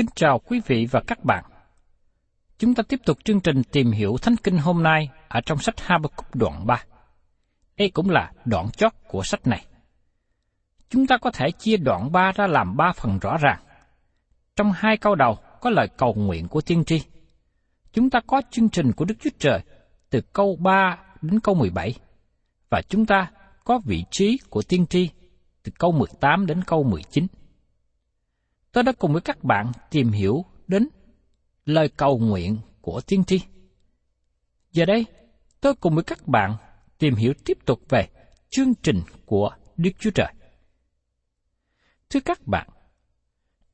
Kính chào quý vị và các bạn. Chúng ta tiếp tục chương trình tìm hiểu Thánh Kinh hôm nay ở trong sách Habakkuk đoạn 3. Đây cũng là đoạn chót của sách này. Chúng ta có thể chia đoạn 3 ra làm ba phần rõ ràng. Trong hai câu đầu có lời cầu nguyện của tiên tri. Chúng ta có chương trình của Đức Chúa Trời từ câu 3 đến câu 17. Và chúng ta có vị trí của tiên tri từ câu 18 đến câu 19. Tôi đã cùng với các bạn tìm hiểu đến lời cầu nguyện của tiên tri. Giờ đây, tôi cùng với các bạn tìm hiểu tiếp tục về chương trình của Đức Chúa Trời. Thưa các bạn,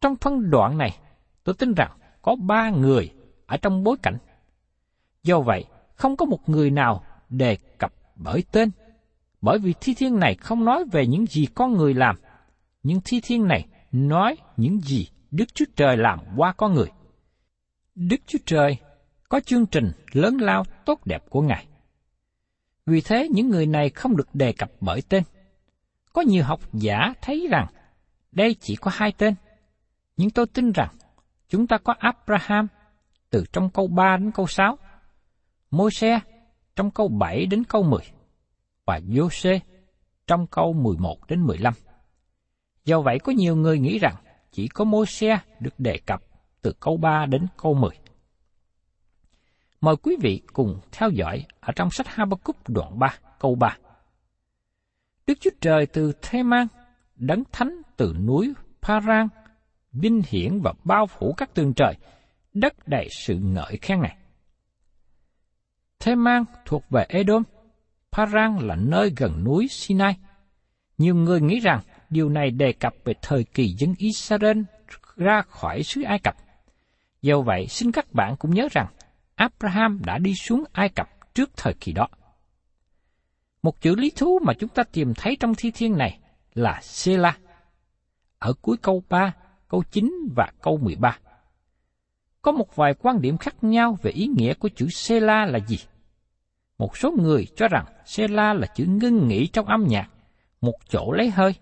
trong phân đoạn này, tôi tin rằng có ba người ở trong bối cảnh. Do vậy, không có một người nào đề cập bởi tên, bởi vì thi thiên này không nói về những gì con người làm, nhưng thi thiên này nói những gì Đức Chúa Trời làm qua con người. Đức Chúa Trời có chương trình lớn lao tốt đẹp của Ngài. Vì thế những người này không được đề cập bởi tên. Có nhiều học giả thấy rằng đây chỉ có hai tên, nhưng tôi tin rằng chúng ta có Abraham từ trong câu 3 đến câu 6, Môi-se trong câu 7 đến câu 10 và Giô-xê trong câu 11 đến 15. Do vậy có nhiều người nghĩ rằng chỉ có môi xe được đề cập từ câu 3 đến câu 10. Mời quý vị cùng theo dõi ở trong sách Habakkuk đoạn 3, câu 3. Đức Chúa Trời từ Thê Mang, đấng thánh từ núi Paran, vinh hiển và bao phủ các tường trời, đất đầy sự ngợi khen này. Thê Mang thuộc về Edom, Paran là nơi gần núi Sinai. Nhiều người nghĩ rằng điều này đề cập về thời kỳ dân Israel ra khỏi xứ Ai Cập. Do vậy, xin các bạn cũng nhớ rằng Abraham đã đi xuống Ai Cập trước thời kỳ đó. Một chữ lý thú mà chúng ta tìm thấy trong thi thiên này là Sela. Ở cuối câu 3, câu 9 và câu 13. Có một vài quan điểm khác nhau về ý nghĩa của chữ Sela là gì. Một số người cho rằng Sela là chữ ngưng nghỉ trong âm nhạc, một chỗ lấy hơi.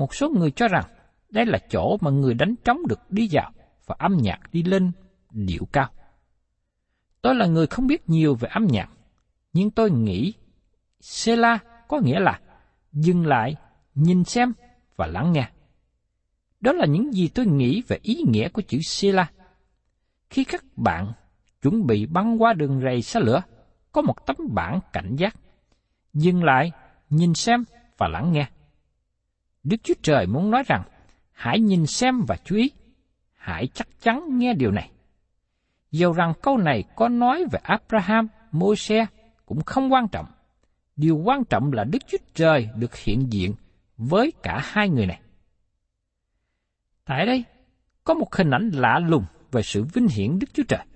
Một số người cho rằng đây là chỗ mà người đánh trống được đi vào và âm nhạc đi lên điệu cao. Tôi là người không biết nhiều về âm nhạc, nhưng tôi nghĩ Sela có nghĩa là dừng lại, nhìn xem và lắng nghe. Đó là những gì tôi nghĩ về ý nghĩa của chữ Sela. Khi các bạn chuẩn bị băng qua đường rầy xa lửa, có một tấm bảng cảnh giác. Dừng lại, nhìn xem và lắng nghe. Đức Chúa Trời muốn nói rằng, hãy nhìn xem và chú ý. Hãy chắc chắn nghe điều này. Dầu rằng câu này có nói về Abraham, Môi-se cũng không quan trọng. Điều quan trọng là Đức Chúa Trời được hiện diện với cả hai người này. Tại đây, có một hình ảnh lạ lùng về sự vinh hiển Đức Chúa Trời.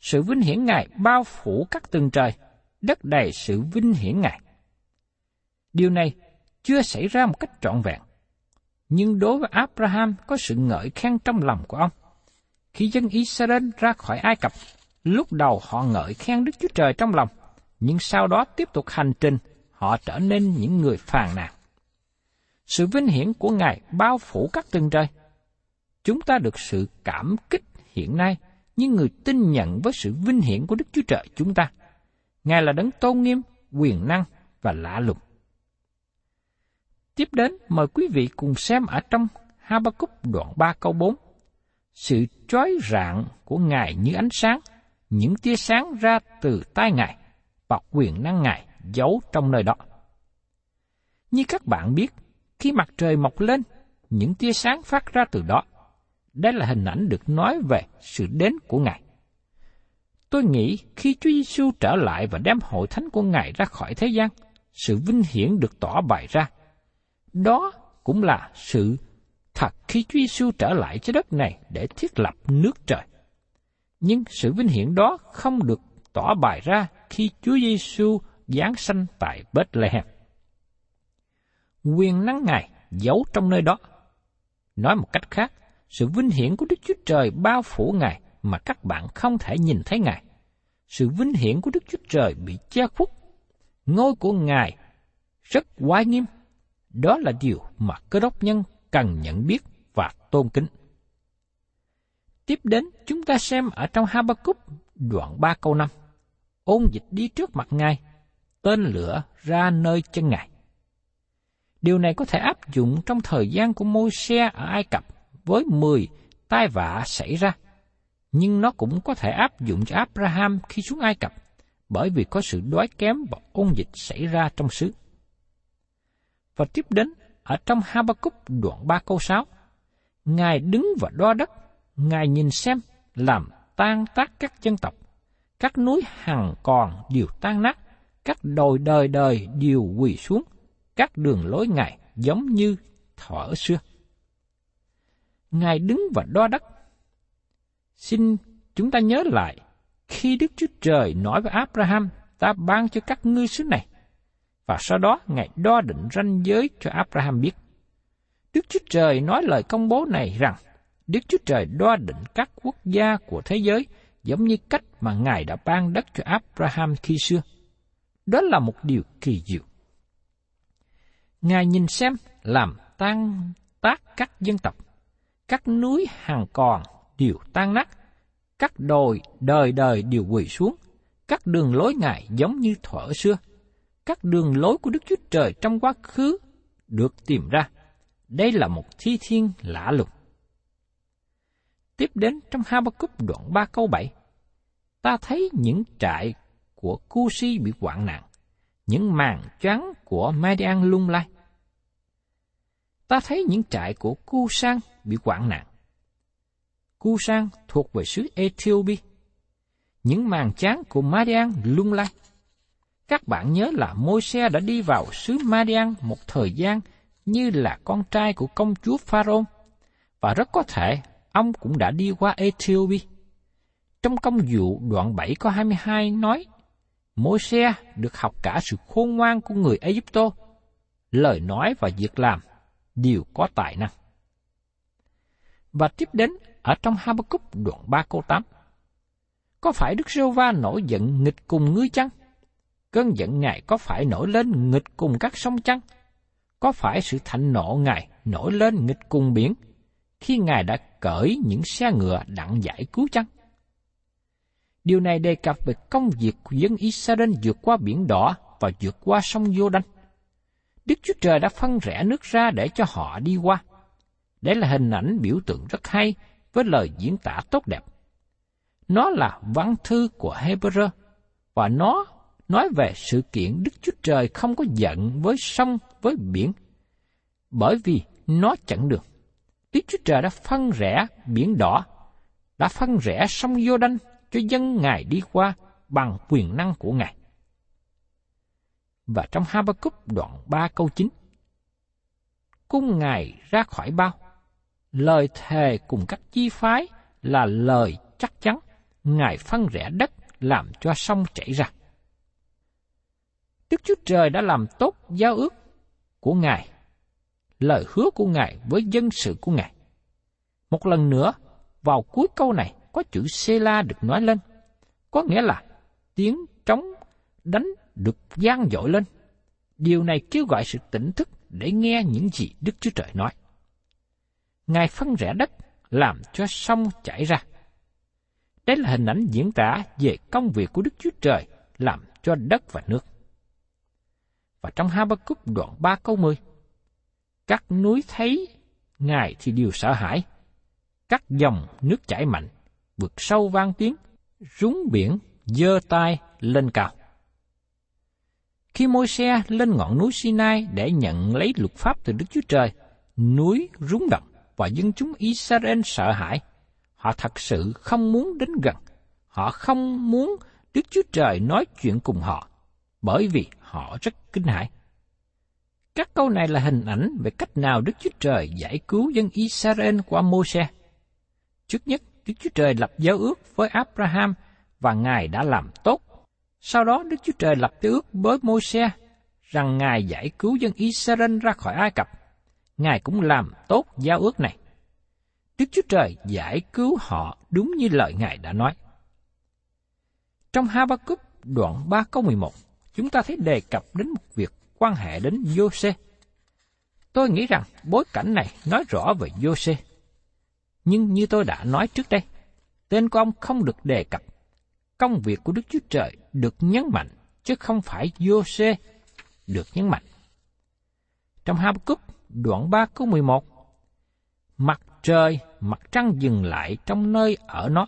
Sự vinh hiển Ngài bao phủ các tầng trời, đất đầy sự vinh hiển Ngài. Điều này chưa xảy ra một cách trọn vẹn. Nhưng đối với Abraham có sự ngợi khen trong lòng của ông. Khi dân Israel ra khỏi Ai Cập, lúc đầu họ ngợi khen Đức Chúa Trời trong lòng, nhưng sau đó tiếp tục hành trình, họ trở nên những người phàn nàn. Sự vinh hiển của Ngài bao phủ các tầng trời. Chúng ta được sự cảm kích hiện nay như người tin nhận với sự vinh hiển của Đức Chúa Trời chúng ta. Ngài là đấng tôn nghiêm, quyền năng và lạ lùng. Tiếp đến, mời quý vị cùng xem ở trong Habakkuk đoạn 3 câu 4. Sự trói rạng của Ngài như ánh sáng, những tia sáng ra từ tay Ngài, và quyền năng Ngài giấu trong nơi đó. Như các bạn biết, khi mặt trời mọc lên, những tia sáng phát ra từ đó. Đây là hình ảnh được nói về sự đến của Ngài. Tôi nghĩ khi Chúa Giêsu trở lại và đem hội thánh của Ngài ra khỏi thế gian, sự vinh hiển được tỏ bày ra. Đó cũng là sự thật khi Chúa Giêsu trở lại trái đất này để thiết lập nước trời. Nhưng sự vinh hiển đó không được tỏ bày ra khi Chúa Giêsu giáng sanh tại Bethlehem. Quyền năng Ngài giấu trong nơi đó. Nói một cách khác, sự vinh hiển của Đức Chúa Trời bao phủ Ngài mà các bạn không thể nhìn thấy Ngài. Sự vinh hiển của Đức Chúa Trời bị che khuất. Ngôi của Ngài rất oai nghiêm. Đó là điều mà cơ đốc nhân cần nhận biết và tôn kính. Tiếp đến, chúng ta xem ở trong Habakkuk đoạn 3 câu 5. Ôn dịch đi trước mặt Ngài, tên lửa ra nơi chân Ngài. Điều này có thể áp dụng trong thời gian của môi xe ở Ai Cập với 10 tai vạ xảy ra. Nhưng nó cũng có thể áp dụng cho Abraham khi xuống Ai Cập, bởi vì có sự đói kém và ôn dịch xảy ra trong xứ. Và tiếp đến, ở trong Habakkuk đoạn 3 câu 6, Ngài đứng và đo đất, Ngài nhìn xem, làm tan tác các dân tộc, các núi hằng còn đều tan nát, các đồi đời đời đều quỳ xuống, các đường lối Ngài giống như thở xưa. Ngài đứng và đo đất. Xin chúng ta nhớ lại, khi Đức Chúa Trời nói với Abraham, ta ban cho các ngươi xứ này, và sau đó Ngài đo định ranh giới cho Abraham biết. Đức Chúa Trời nói lời công bố này rằng, Đức Chúa Trời đo định các quốc gia của thế giới giống như cách mà Ngài đã ban đất cho Abraham khi xưa. Đó là một điều kỳ diệu. Ngài nhìn xem làm tan tác các dân tộc, các núi hàng còn đều tan nát, các đồi đời đời đều quỳ xuống, các đường lối Ngài giống như thuở xưa, các đường lối của Đức Chúa Trời trong quá khứ được tìm ra. Đây là một thi thiên lạ lùng. Tiếp đến trong Habakkuk đoạn 3 câu 7, ta thấy những trại của Cusi bị hoạn nạn, những màn choáng của Madian lung lay. Ta thấy những trại của Cu Sang bị hoạn nạn. Cu Sang thuộc về xứ Ethiopia. Những màn chán của Madian lung lay. Các bạn nhớ là Môi-se đã đi vào xứ Madian một thời gian như là con trai của công chúa Pharaoh và rất có thể ông cũng đã đi qua Ethiopia. Trong công vụ đoạn 7 có 22 nói, Môi-se được học cả sự khôn ngoan của người Egypto, lời nói và việc làm đều có tài năng. Và tiếp đến ở trong Habakkuk đoạn 3 câu 8. Có phải Đức Rêu Va nổi giận nghịch cùng ngươi chăng? Cơn giận Ngài có phải nổi lên nghịch cùng các sông chăng? Có phải sự thạnh nộ Ngài nổi lên nghịch cùng biển, khi Ngài đã cởi những xe ngựa đặng giải cứu chăng? Điều này đề cập về công việc của dân Israel vượt qua biển đỏ và vượt qua sông Vô đanh Đức Chúa Trời đã phân rẽ nước ra để cho họ đi qua. Đây là hình ảnh biểu tượng rất hay với lời diễn tả tốt đẹp. Nó là văn thư của Hebrew và nó nói về sự kiện Đức Chúa Trời không có giận với sông, với biển, bởi vì nó chẳng được Đức Chúa Trời đã phân rẽ biển đỏ, đã phân rẽ sông giô đanh cho dân Ngài đi qua bằng quyền năng của Ngài. Và trong Habakkuk đoạn 3 câu 9, Cung Ngài ra khỏi bao, lời thề cùng các chi phái là lời chắc chắn, Ngài phân rẽ đất làm cho sông chảy ra. Đức Chúa Trời đã làm tốt giao ước của Ngài, lời hứa của Ngài với dân sự của Ngài. Một lần nữa, vào cuối câu này có chữ Sela được nói lên, có nghĩa là tiếng trống đánh được gian dội lên. Điều này kêu gọi sự tỉnh thức để nghe những gì Đức Chúa Trời nói. Ngài phân rẽ đất, làm cho sông chảy ra. Đây là hình ảnh diễn tả về công việc của Đức Chúa Trời làm cho đất và nước. Và trong Habakkuk đoạn 3 câu 10, các núi thấy Ngài thì đều sợ hãi, các dòng nước chảy mạnh, vượt sâu vang tiếng, rúng biển dơ tay lên cao. Khi môi xe lên ngọn núi Sinai để nhận lấy luật pháp từ Đức Chúa Trời, núi rúng động và dân chúng Israel sợ hãi. Họ thật sự không muốn đến gần. Họ không muốn Đức Chúa Trời nói chuyện cùng họ, bởi vì họ rất kinh hãi. Các câu này là hình ảnh về cách nào Đức Chúa Trời giải cứu dân Israel qua Môi-se. Trước nhất, Đức Chúa Trời lập giao ước với Abraham và Ngài đã làm tốt. Sau đó Đức Chúa Trời lập giao ước với Môi-se rằng Ngài giải cứu dân Israel ra khỏi Ai Cập. Ngài cũng làm tốt giao ước này. Đức Chúa Trời giải cứu họ đúng như lời Ngài đã nói. Trong Habakkuk đoạn 3 câu 11, chúng ta thấy đề cập đến một việc quan hệ đến Giô-xê. Tôi nghĩ rằng bối cảnh này nói rõ về Giô-xê. Nhưng như tôi đã nói trước đây, tên của ông không được đề cập. Công việc của Đức Chúa Trời được nhấn mạnh, chứ không phải Giô-xê được nhấn mạnh. Trong Habakkuk đoạn 3 câu 11, Mặt trời, mặt trăng dừng lại trong nơi ở nó,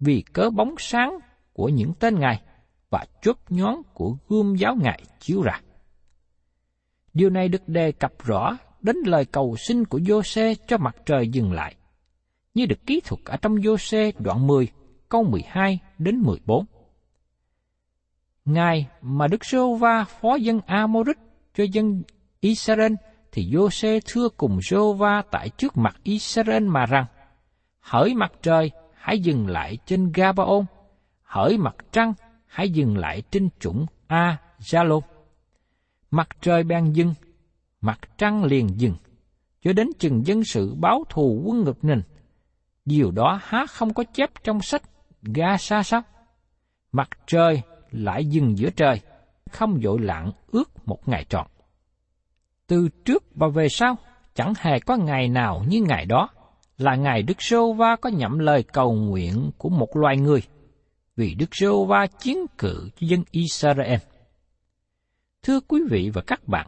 vì cớ bóng sáng của những tên Ngài và chốt nhón của gươm giáo Ngài chiếu ra. Điều này được đề cập rõ đến lời cầu xin của Giô-xê cho mặt trời dừng lại, như được ký thuật ở trong Giô-xê đoạn 10, câu 12 đến 14. Ngài mà Đức giê va phó dân Amorit cho dân Israel thì Giô-xê thưa cùng giê va tại trước mặt Israel mà rằng, hỡi mặt trời, hãy dừng lại trên Gabaon, hỡi mặt trăng, hãy dừng lại trên chủng A Jalon. Mặt trời ban dưng mặt trăng liền dừng, cho đến chừng dân sự báo thù quân ngực nình. Điều đó há không có chép trong sách ga sa sao? Mặt trời lại dừng giữa trời, không dội lạng ước một ngày trọn. Từ trước và về sau, chẳng hề có ngày nào như ngày đó, là ngày Đức Sô Va có nhậm lời cầu nguyện của một loài người, vì Đức giê va chiến cự cho dân Israel. Thưa quý vị và các bạn,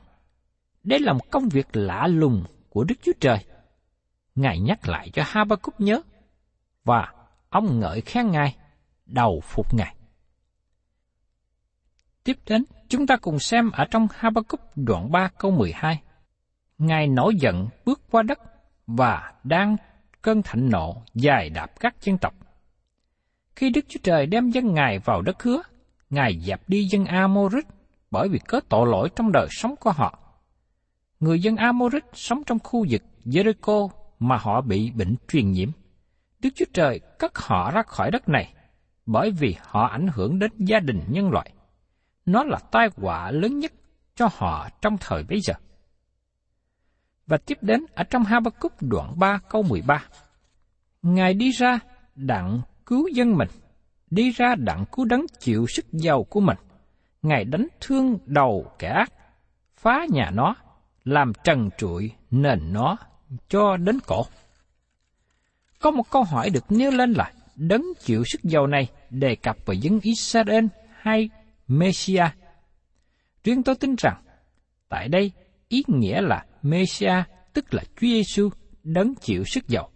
đây là một công việc lạ lùng của Đức Chúa Trời. Ngài nhắc lại cho Habakkuk nhớ, và ông ngợi khen Ngài, đầu phục Ngài. Tiếp đến, chúng ta cùng xem ở trong Habakkuk đoạn 3 câu 12. Ngài nổi giận bước qua đất và đang cơn thạnh nộ dài đạp các dân tộc. Khi Đức Chúa Trời đem dân Ngài vào đất hứa, Ngài dẹp đi dân Amorit bởi vì có tội lỗi trong đời sống của họ. Người dân Amorit sống trong khu vực Jericho mà họ bị bệnh truyền nhiễm. Đức Chúa Trời cất họ ra khỏi đất này bởi vì họ ảnh hưởng đến gia đình nhân loại. Nó là tai họa lớn nhất cho họ trong thời bấy giờ. Và tiếp đến ở trong Habakkuk đoạn 3 câu 13. Ngài đi ra đặng cứu dân mình, đi ra đặng cứu đấng chịu sức giàu của mình. Ngài đánh thương đầu kẻ ác, phá nhà nó, làm trần trụi nền nó cho đến cổ. Có một câu hỏi được nêu lên là đấng chịu sức giàu này đề cập về dân Israel hay Messia. Riêng tôi tin rằng, tại đây ý nghĩa là Messia tức là Chúa Giêsu đấng chịu sức giàu.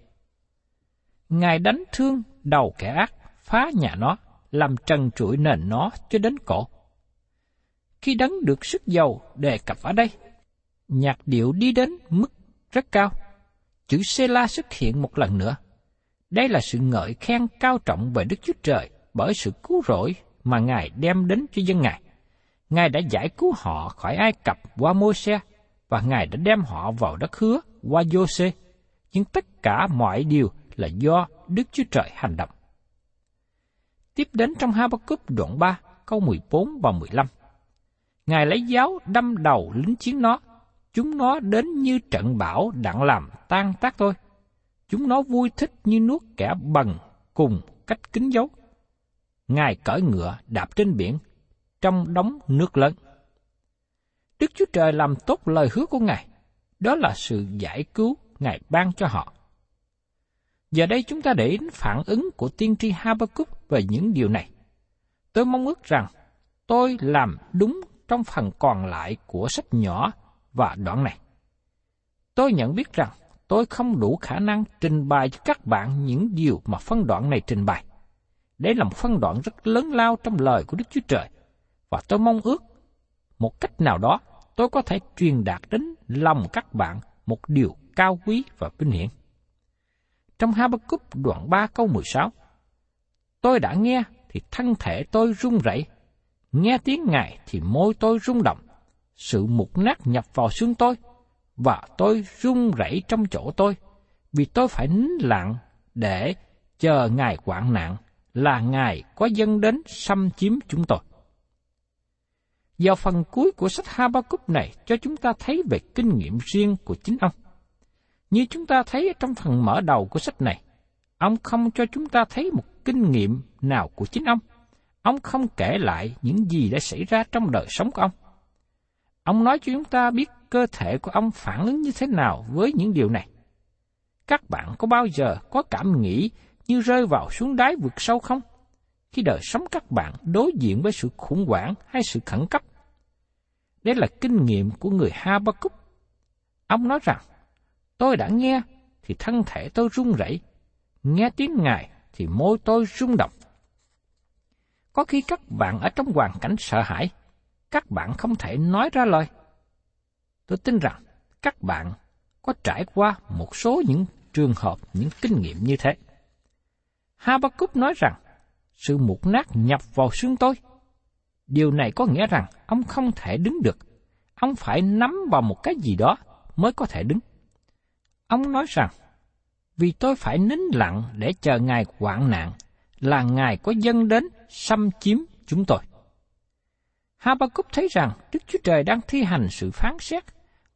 Ngài đánh thương đầu kẻ ác, phá nhà nó, làm trần trụi nền nó cho đến cổ. Khi đấng được sức giàu đề cập ở đây, nhạc điệu đi đến mức rất cao. Chữ Sela xuất hiện một lần nữa. Đây là sự ngợi khen cao trọng về Đức Chúa Trời bởi sự cứu rỗi mà Ngài đem đến cho dân Ngài. Ngài đã giải cứu họ khỏi Ai Cập qua Môi-se và Ngài đã đem họ vào đất hứa qua Giô-xê. Nhưng tất cả mọi điều là do Đức Chúa Trời hành động. Tiếp đến trong Habakkuk đoạn 3, câu 14 và 15. Ngài lấy giáo đâm đầu lính chiến nó, chúng nó đến như trận bão đặng làm tan tác thôi. Chúng nó vui thích như nuốt kẻ bần cùng cách kính dấu. Ngài cởi ngựa đạp trên biển, trong đống nước lớn. Đức Chúa Trời làm tốt lời hứa của Ngài, đó là sự giải cứu Ngài ban cho họ. Giờ đây chúng ta để đến phản ứng của tiên tri Habakkuk về những điều này. Tôi mong ước rằng tôi làm đúng trong phần còn lại của sách nhỏ và đoạn này. Tôi nhận biết rằng tôi không đủ khả năng trình bày cho các bạn những điều mà phân đoạn này trình bày. Đây là một phân đoạn rất lớn lao trong lời của Đức Chúa Trời, và tôi mong ước một cách nào đó tôi có thể truyền đạt đến lòng các bạn một điều cao quý và vinh hiển. Trong Habakkuk đoạn 3 câu 16, Tôi đã nghe thì thân thể tôi run rẩy, nghe tiếng Ngài thì môi tôi rung động, sự mục nát nhập vào xương tôi, và tôi run rẩy trong chỗ tôi, vì tôi phải nín lặng để chờ Ngài quản nạn, là Ngài có dân đến xâm chiếm chúng tôi. Vào phần cuối của sách Habakkuk này cho chúng ta thấy về kinh nghiệm riêng của chính ông. Như chúng ta thấy trong phần mở đầu của sách này, ông không cho chúng ta thấy một kinh nghiệm nào của chính ông. Ông không kể lại những gì đã xảy ra trong đời sống của ông. Ông nói cho chúng ta biết cơ thể của ông phản ứng như thế nào với những điều này. Các bạn có bao giờ có cảm nghĩ như rơi vào xuống đáy vực sâu không? Khi đời sống các bạn đối diện với sự khủng hoảng hay sự khẩn cấp. Đây là kinh nghiệm của người Habakkuk. Ông nói rằng, tôi đã nghe thì thân thể tôi run rẩy, nghe tiếng Ngài thì môi tôi rung động. Có khi các bạn ở trong hoàn cảnh sợ hãi, các bạn không thể nói ra lời. Tôi tin rằng các bạn có trải qua một số những trường hợp, những kinh nghiệm như thế. Habakkuk nói rằng, sự mục nát nhập vào xương tôi. Điều này có nghĩa rằng ông không thể đứng được. Ông phải nắm vào một cái gì đó mới có thể đứng. Ông nói rằng, vì tôi phải nín lặng để chờ Ngài hoạn nạn, là Ngài có dân đến xâm chiếm chúng tôi. Habakkuk thấy rằng Đức Chúa Trời đang thi hành sự phán xét,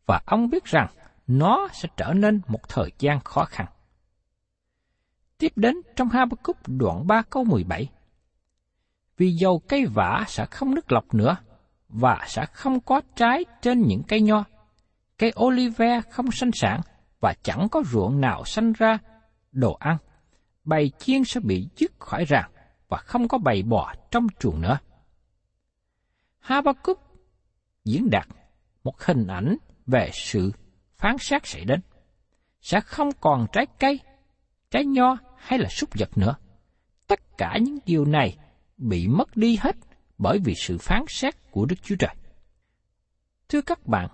và ông biết rằng nó sẽ trở nên một thời gian khó khăn. Tiếp đến trong Habakkuk đoạn 3 câu 17. Vì dầu cây vả sẽ không nứt lọc nữa, và sẽ không có trái trên những cây nho. Cây olive không sinh sản, và chẳng có ruộng nào sanh ra đồ ăn. Bầy chiên sẽ bị dứt khỏi ràng, và không có bầy bò trong chuồng nữa. Habakkuk diễn đạt một hình ảnh về sự phán xét xảy đến. Sẽ không còn trái cây, trái nho hay là súc vật nữa. Tất cả những điều này bị mất đi hết bởi vì sự phán xét của Đức Chúa Trời. Thưa các bạn,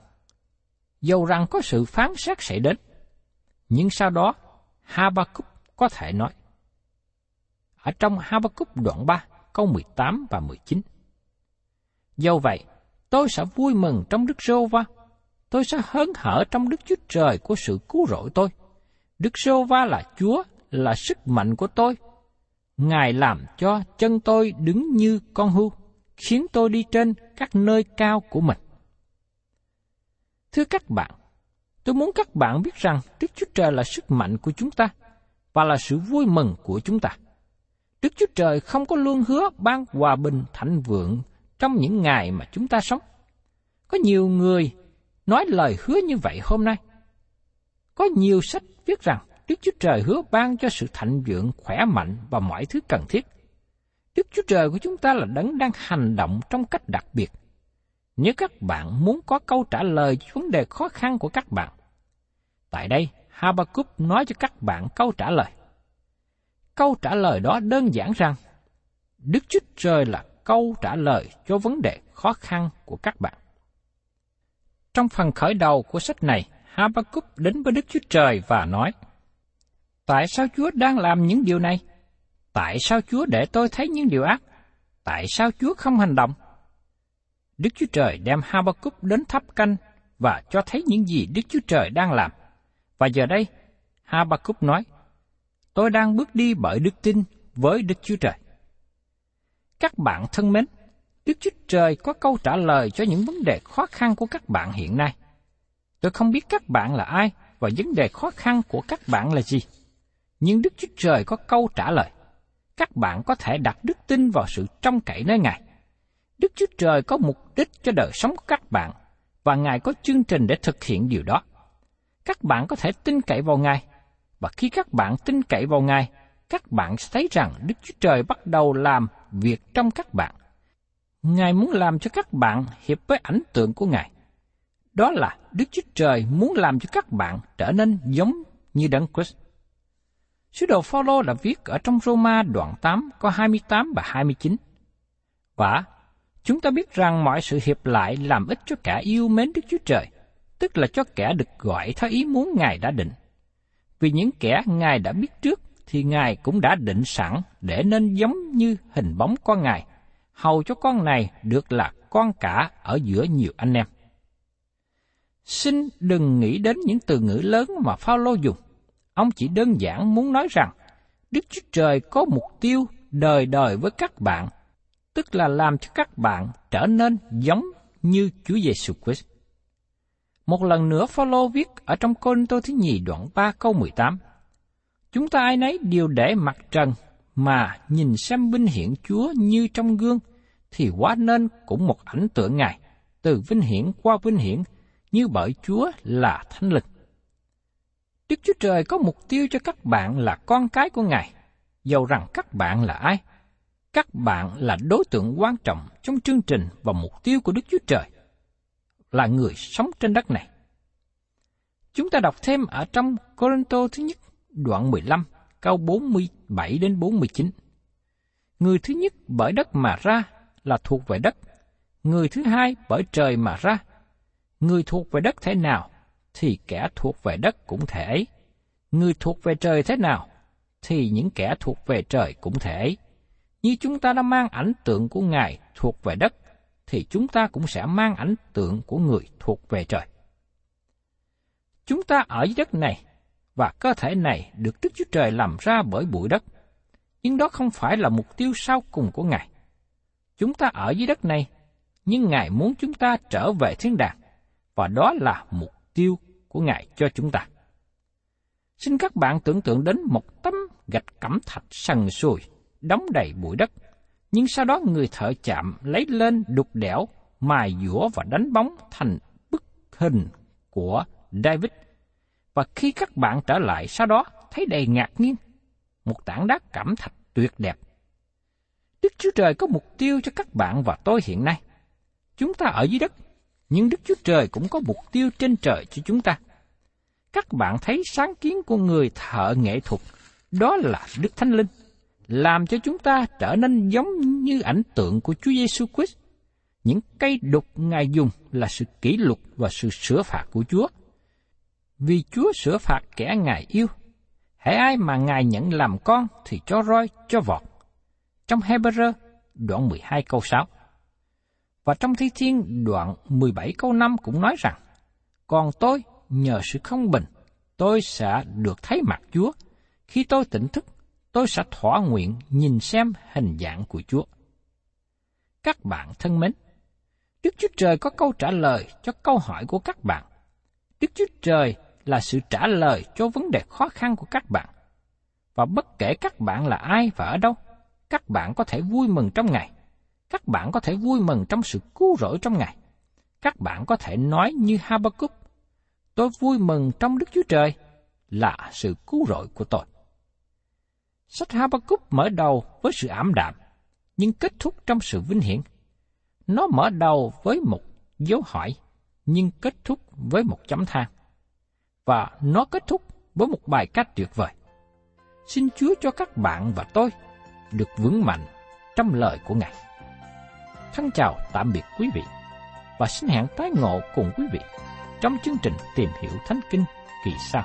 dầu rằng có sự phán xét xảy đến, nhưng sau đó Habakkuk có thể nói. Ở trong Habakkuk đoạn 3, câu 18 và 19. Do vậy, tôi sẽ vui mừng trong Đức Rô Va. Tôi sẽ hớn hở trong Đức Chúa Trời của sự cứu rỗi tôi. Đức Rô Va là Chúa, là sức mạnh của tôi. Ngài làm cho chân tôi đứng như con hưu, khiến tôi đi trên các nơi cao của mình. Thưa các bạn, tôi muốn các bạn biết rằng Đức Chúa Trời là sức mạnh của chúng ta và là sự vui mừng của chúng ta. Đức Chúa Trời không có luôn hứa ban hòa bình thạnh vượng trong những ngày mà chúng ta sống. Có nhiều người nói lời hứa như vậy hôm nay. Có nhiều sách viết rằng Đức Chúa Trời hứa ban cho sự thạnh vượng, khỏe mạnh và mọi thứ cần thiết. Đức Chúa Trời của chúng ta là đấng đang hành động trong cách đặc biệt. Nếu các bạn muốn có câu trả lời cho vấn đề khó khăn của các bạn, tại đây Habakkuk nói cho các bạn câu trả lời. Câu trả lời đó đơn giản rằng Đức Chúa Trời là câu trả lời cho vấn đề khó khăn của các bạn. Trong phần khởi đầu của sách này, Habakkuk đến với Đức Chúa Trời và nói, Tại sao Chúa đang làm những điều này? Tại sao Chúa để tôi thấy những điều ác? Tại sao Chúa không hành động? Đức Chúa Trời đem Habakkuk đến tháp canh và cho thấy những gì Đức Chúa Trời đang làm. Và giờ đây, Habakkuk nói, Tôi đang bước đi bởi đức tin với Đức Chúa Trời. Các bạn thân mến, Đức Chúa Trời có câu trả lời cho những vấn đề khó khăn của các bạn hiện nay. Tôi không biết các bạn là ai và vấn đề khó khăn của các bạn là gì. Nhưng Đức Chúa Trời có câu trả lời. Các bạn có thể đặt đức tin vào sự trông cậy nơi Ngài. Đức Chúa Trời có mục đích cho đời sống của các bạn và Ngài có chương trình để thực hiện điều đó. Các bạn có thể tin cậy vào Ngài và khi các bạn tin cậy vào Ngài, các bạn sẽ thấy rằng Đức Chúa Trời bắt đầu làm việc trong các bạn. Ngài muốn làm cho các bạn hiệp với ảnh tượng của Ngài. Đó là Đức Chúa Trời muốn làm cho các bạn trở nên giống như Đấng Christ. Sứ đồ Phaolô đã viết ở trong Roma đoạn 8 có 28 và 29. Và chúng ta biết rằng mọi sự hiệp lại làm ích cho cả yêu mến Đức Chúa Trời, tức là cho kẻ được gọi theo ý muốn Ngài đã định. Vì những kẻ Ngài đã biết trước thì Ngài cũng đã định sẵn để nên giống như hình bóng con Ngài, hầu cho con này được là con cả ở giữa nhiều anh em. Xin đừng nghĩ đến những từ ngữ lớn mà Phaolô dùng. Ông chỉ đơn giản muốn nói rằng Đức Chúa Trời có mục tiêu đời đời với các bạn, tức là làm cho các bạn trở nên giống như Chúa Giêsu Christ. Một lần nữa Phaolô viết ở trong Côn Tô thứ nhì đoạn 3 câu 18. Chúng ta ai nấy đều để mặt trần mà nhìn xem vinh hiển Chúa như trong gương, thì quá nên cũng một ảnh tượng Ngài, từ vinh hiển qua vinh hiển, như bởi Chúa là thánh linh. Đức Chúa Trời có mục tiêu cho các bạn là con cái của Ngài, dầu rằng các bạn là ai. Các bạn là đối tượng quan trọng trong chương trình và mục tiêu của Đức Chúa Trời, là người sống trên đất này. Chúng ta đọc thêm ở trong Corinto thứ nhất, đoạn 15, câu 47 đến 49. Người thứ nhất bởi đất mà ra là thuộc về đất, người thứ hai bởi trời mà ra. Người thuộc về đất thế nào thì kẻ thuộc về đất cũng thể ấy. Người thuộc về trời thế nào thì những kẻ thuộc về trời cũng thể ấy. Như chúng ta đã mang ảnh tượng của Ngài thuộc về đất, thì chúng ta cũng sẽ mang ảnh tượng của người thuộc về trời. Chúng ta ở dưới đất này, và cơ thể này được Đức Chúa Trời làm ra bởi bụi đất, nhưng đó không phải là mục tiêu sau cùng của Ngài. Chúng ta ở dưới đất này, nhưng Ngài muốn chúng ta trở về thiên đàng, và đó là mục tiêu của Ngài cho chúng ta. Xin các bạn tưởng tượng đến một tấm gạch cẩm thạch sần sùi, đóng đầy bụi đất, nhưng sau đó người thợ chạm lấy lên đục đẽo, mài dũa và đánh bóng thành bức hình của David. Và khi các bạn trở lại sau đó thấy đầy ngạc nhiên, một tảng đá cẩm thạch tuyệt đẹp. Đức Chúa Trời có mục tiêu cho các bạn và tôi hiện nay. Chúng ta ở dưới đất, nhưng Đức Chúa Trời cũng có mục tiêu trên trời cho chúng ta. Các bạn thấy sáng kiến của người thợ nghệ thuật, đó là Đức Thánh Linh làm cho chúng ta trở nên giống như ảnh tượng của Chúa Giêsu Christ. Những cây đục Ngài dùng là sự kỷ luật và sự sửa phạt của Chúa. Vì Chúa sửa phạt kẻ Ngài yêu. Hãy ai mà Ngài nhận làm con thì cho roi, cho vọt. Trong Hebrew, đoạn 12 câu 6. Và trong Thi Thiên đoạn 17 câu 5 cũng nói rằng, Còn tôi, nhờ sự không bình, tôi sẽ được thấy mặt Chúa. Khi tôi tỉnh thức, tôi sẽ thỏa nguyện nhìn xem hình dạng của Chúa. Các bạn thân mến, Đức Chúa Trời có câu trả lời cho câu hỏi của các bạn. Đức Chúa Trời là sự trả lời cho vấn đề khó khăn của các bạn. Và bất kể các bạn là ai và ở đâu, các bạn có thể vui mừng trong Ngài. Các bạn có thể vui mừng trong sự cứu rỗi trong Ngài. Các bạn có thể nói như Habakkuk, tôi vui mừng trong Đức Chúa Trời là sự cứu rỗi của tôi. Sách Habakkuk mở đầu với sự ảm đạm, nhưng kết thúc trong sự vinh hiển. Nó mở đầu với một dấu hỏi, nhưng kết thúc với một chấm than. Và nó kết thúc với một bài cách tuyệt vời. Xin Chúa cho các bạn và tôi được vững mạnh trong lời của Ngài. Thân chào tạm biệt quý vị và xin hẹn tái ngộ cùng quý vị trong chương trình tìm hiểu Thánh Kinh kỳ sau.